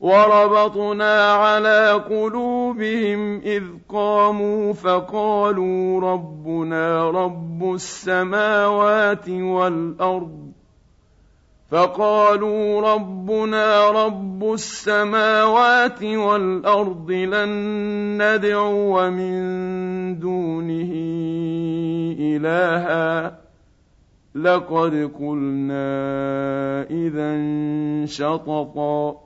وربطنا على قلوبهم إذ قاموا فقالوا ربنا رب السماوات والأرض. فقالوا ربنا رب السماوات والأرض لن ندعو من دونه إلها. لقد قلنا إذا شططا.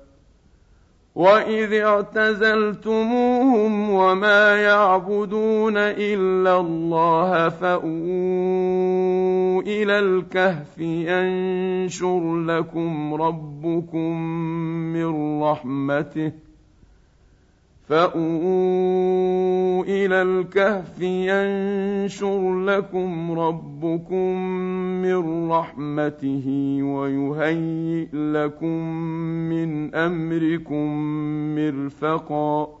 واذ اعتزلتموهم وما يعبدون الا الله فاووا إلى الكهف ينشر لكم ربكم من رحمته فأووا إلى الكهف ينشر لكم ربكم من رحمته ويهيئ لكم من أمركم مرفقا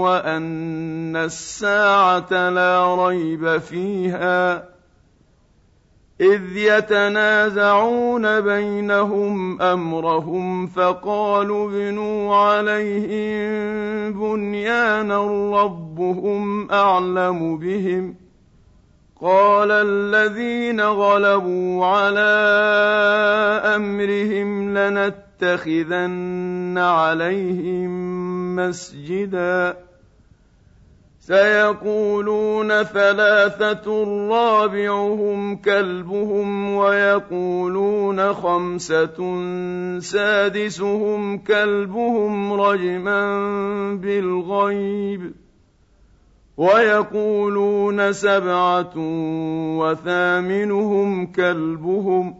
وان الساعة لا ريب فيها اذ يتنازعون بينهم امرهم فقالوا ابنوا عليهم بنيانا ربهم اعلم بهم قال الذين غلبوا على امرهم لنتخذن عليهم مسجدا. سيقولون ثلاثة رابعهم كلبهم ويقولون خمسة سادسهم كلبهم رجما بالغيب. ويقولون سبعة وثامنهم كلبهم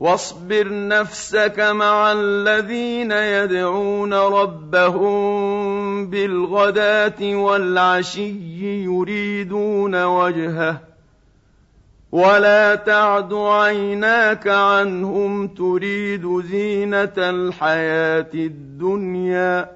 واصبر نفسك مع الذين يدعون ربهم بالغداة والعشي يريدون وجهه. ولا تعد عيناك عنهم تريد زينة الحياة الدنيا.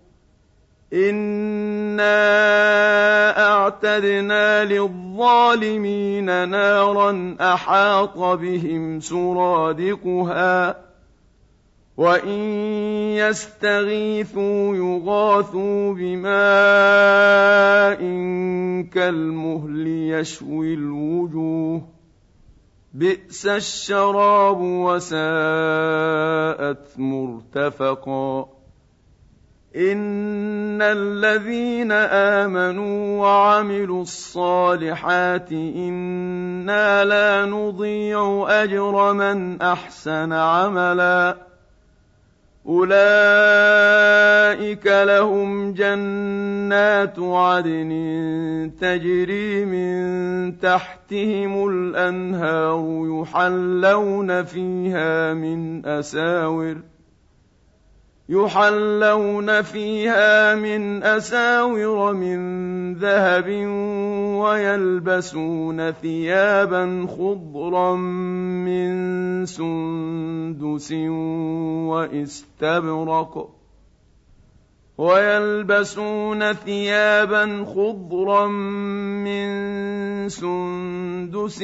انا اعتدنا للظالمين نارا احاط بهم سرادقها وان يستغيثوا يغاثوا بماء كالمهل يشوي الوجوه بئس الشراب وساءت مرتفقا ان الذين امنوا وعملوا الصالحات أنا لا نضيع اجر من احسن عملا اولئك لهم جنات عدن تجري من تحتهم الانهار يحلون فيها من اساور يحلون فيها من أساور من ذهب ويلبسون ثيابا خضرا من سندس واستبرق ويلبسون ثيابا خضرا من سندس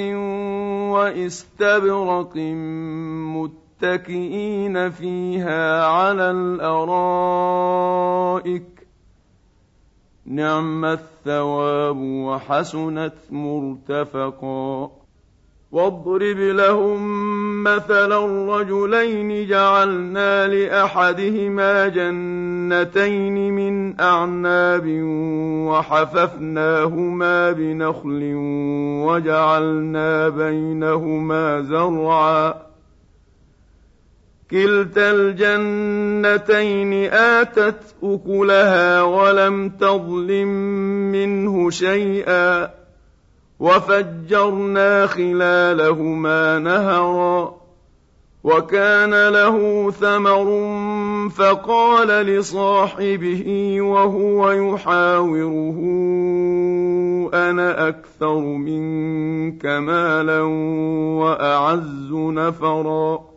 واستبرق مت متكئين فيها على الأرائك. نعم الثواب وحسنت مرتفقا. واضرب لهم مثلا الرجلين جعلنا لأحدهما جنتين من أعناب وحففناهما بنخل وجعلنا بينهما زرعا. كلتا الجنتين آتت أكلها ولم تظلم منه شيئا وفجرنا خلالهما نهرا وكان له ثمر فقال لصاحبه وهو يحاوره أنا أكثر منك مالا وأعز نفرا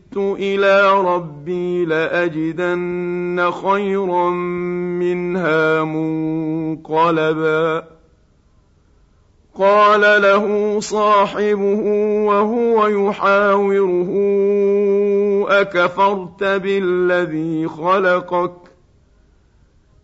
إلى ربي لأجدن خيرا منها منقلبا قال له صاحبه وهو يحاوره أكفرت بالذي خلقك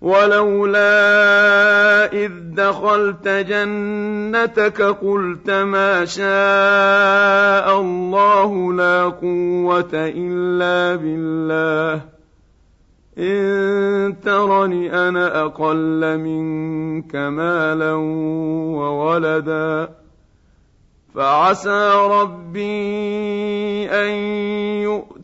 ولولا إذ دخلت جنتك قلت ما شاء الله لا قوة إلا بالله. إن ترني أنا أقل منك مالا وولدا. فعسى ربي أن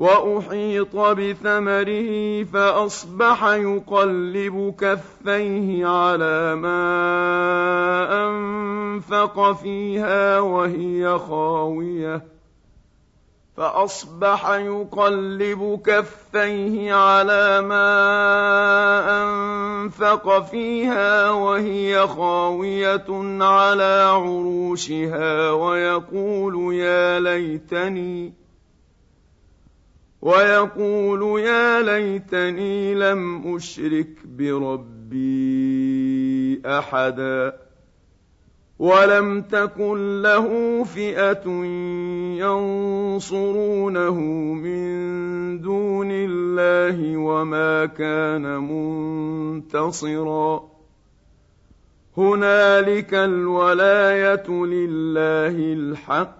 وأحيط بثمره فأصبح يقلب كفيه على ما أنفق فيها وهي خاوية. فأصبح يقلب كفيه على ما أنفق فيها وهي خاوية على عروشها ويقول يا ليتني ويقول يا ليتني لم أشرك بربي أحدا ولم تكن له فئة ينصرونه من دون الله وما كان منتصرا. هنالك الولاية لله الحق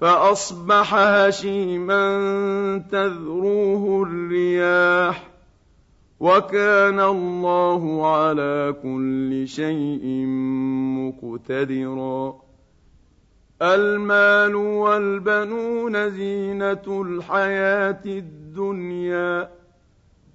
فأصبح هشيما تذروه الرياح وكان الله على كل شيء مقتدرا. المال والبنون زينة الحياة الدنيا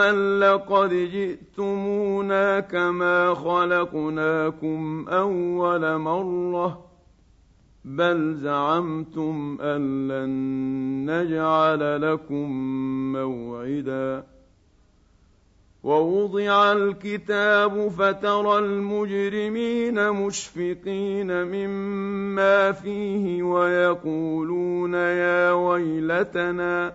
لقد جئتمونا كما خلقناكم اول مره بل زعمتم ان لن نجعل لكم موعدا ووضع الكتاب فترى المجرمين مشفقين مما فيه ويقولون يا ويلتنا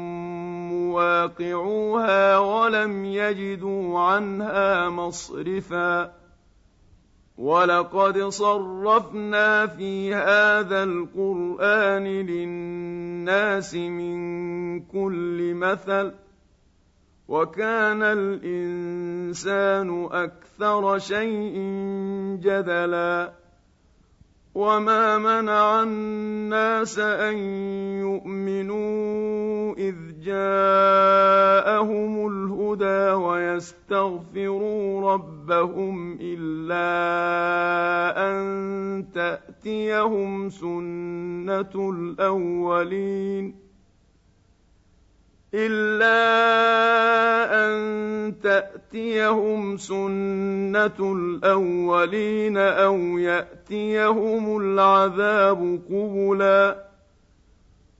واقعوها ولم يجدوا عنها مصرفا. ولقد صرفنا في هذا القرآن للناس من كل مثل وكان الإنسان أكثر شيء جدلا. وما منع الناس أن يؤمنوا إذ جاءهم الهدى ويستغفروا ربهم إلا أن تأتيهم سنة الأولين إلا أن تأتيهم سنة الأولين أو يأتيهم العذاب قبلاً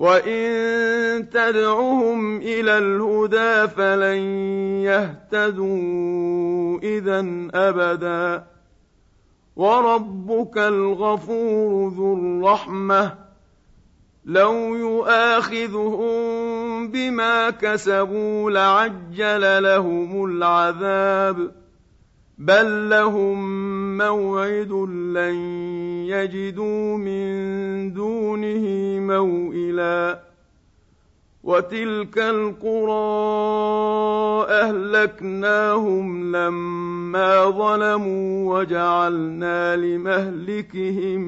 وان تدعهم إلى الهدى فلن يهتدوا اذا ابدا وربك الغفور ذو الرحمه لو يؤاخذهم بما كسبوا لعجل لهم العذاب بل لهم موعد لن يجدوا من دونه موئلا وتلك القرى اهلكناهم لما ظلموا وجعلنا لمهلكهم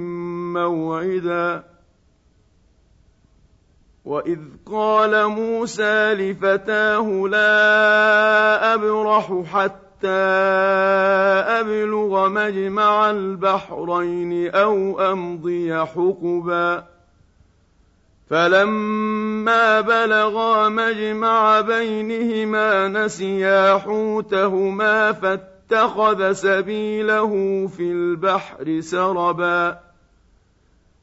موعدا واذ قال موسى لفتاه لا ابرح حتى حتى أبلغ مجمع البحرين أو أمضي حقبا. فلما بلغا مجمع بينهما نسيا حوتهما فاتخذ سبيله في البحر سربا.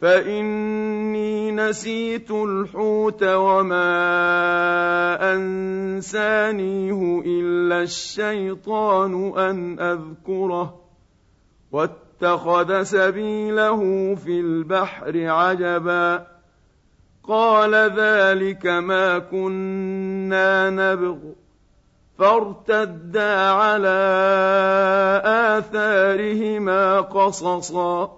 فاني نسيت الحوت وما انسانيه الا الشيطان ان اذكره واتخذ سبيله في البحر عجبا قال ذلك ما كنا نبغ فارتدا على اثارهما قصصا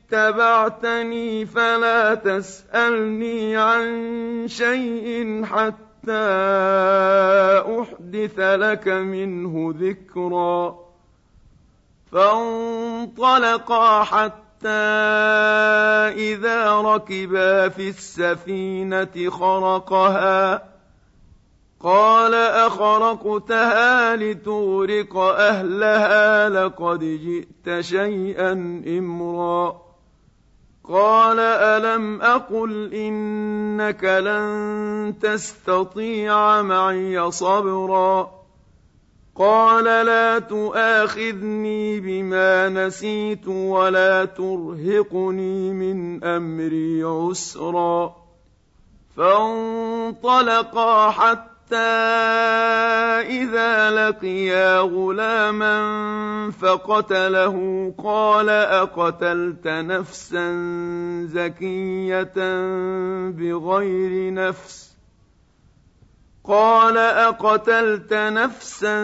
اتبعتني فلا تسألني عن شيء حتى أحدث لك منه ذكرا. فانطلقا حتى إذا ركبا في السفينة خرقها. قال أخرقتها لتغرق أهلها لقد جئت شيئا إمرا. قال ألم أقل إنك لن تستطيع معي صبرا قال لا تؤاخذني بما نسيت ولا ترهقني من أمري عسرا فانطلقا حتى إذا لقيا غلاما فقتله قال أقتلت نفسا زكية بغير نفس؟ قال أقتلت نفسا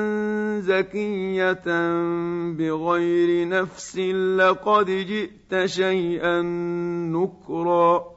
زكية بغير نفس؟ لقد جئت شيئا نكرا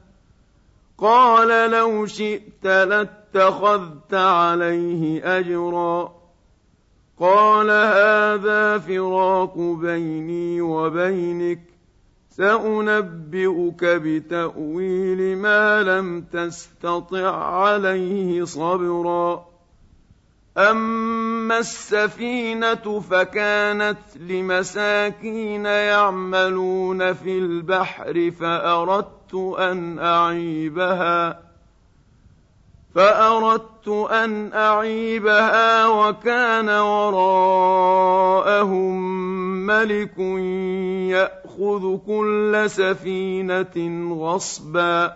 قال لو شئت لاتخذت عليه أجرا. قال هذا فراق بيني وبينك. سأنبئك بتأويل ما لم تستطع عليه صبرا. أما السفينة فكانت لمساكين يعملون في البحر فأردت أن أعيبها فأردت أن أعيبها وكان وراءهم ملك يأخذ كل سفينة غصبا.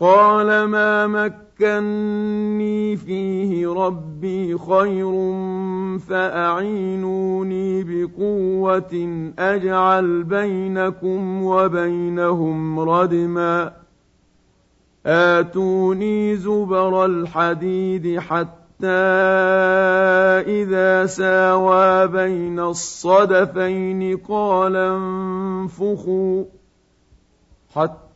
قال ما مكني فيه ربي خير فأعينوني بقوة أجعل بينكم وبينهم ردما. آتوني زبر الحديد حتى إذا ساوى بين الصدفين قال انفخوا. حتى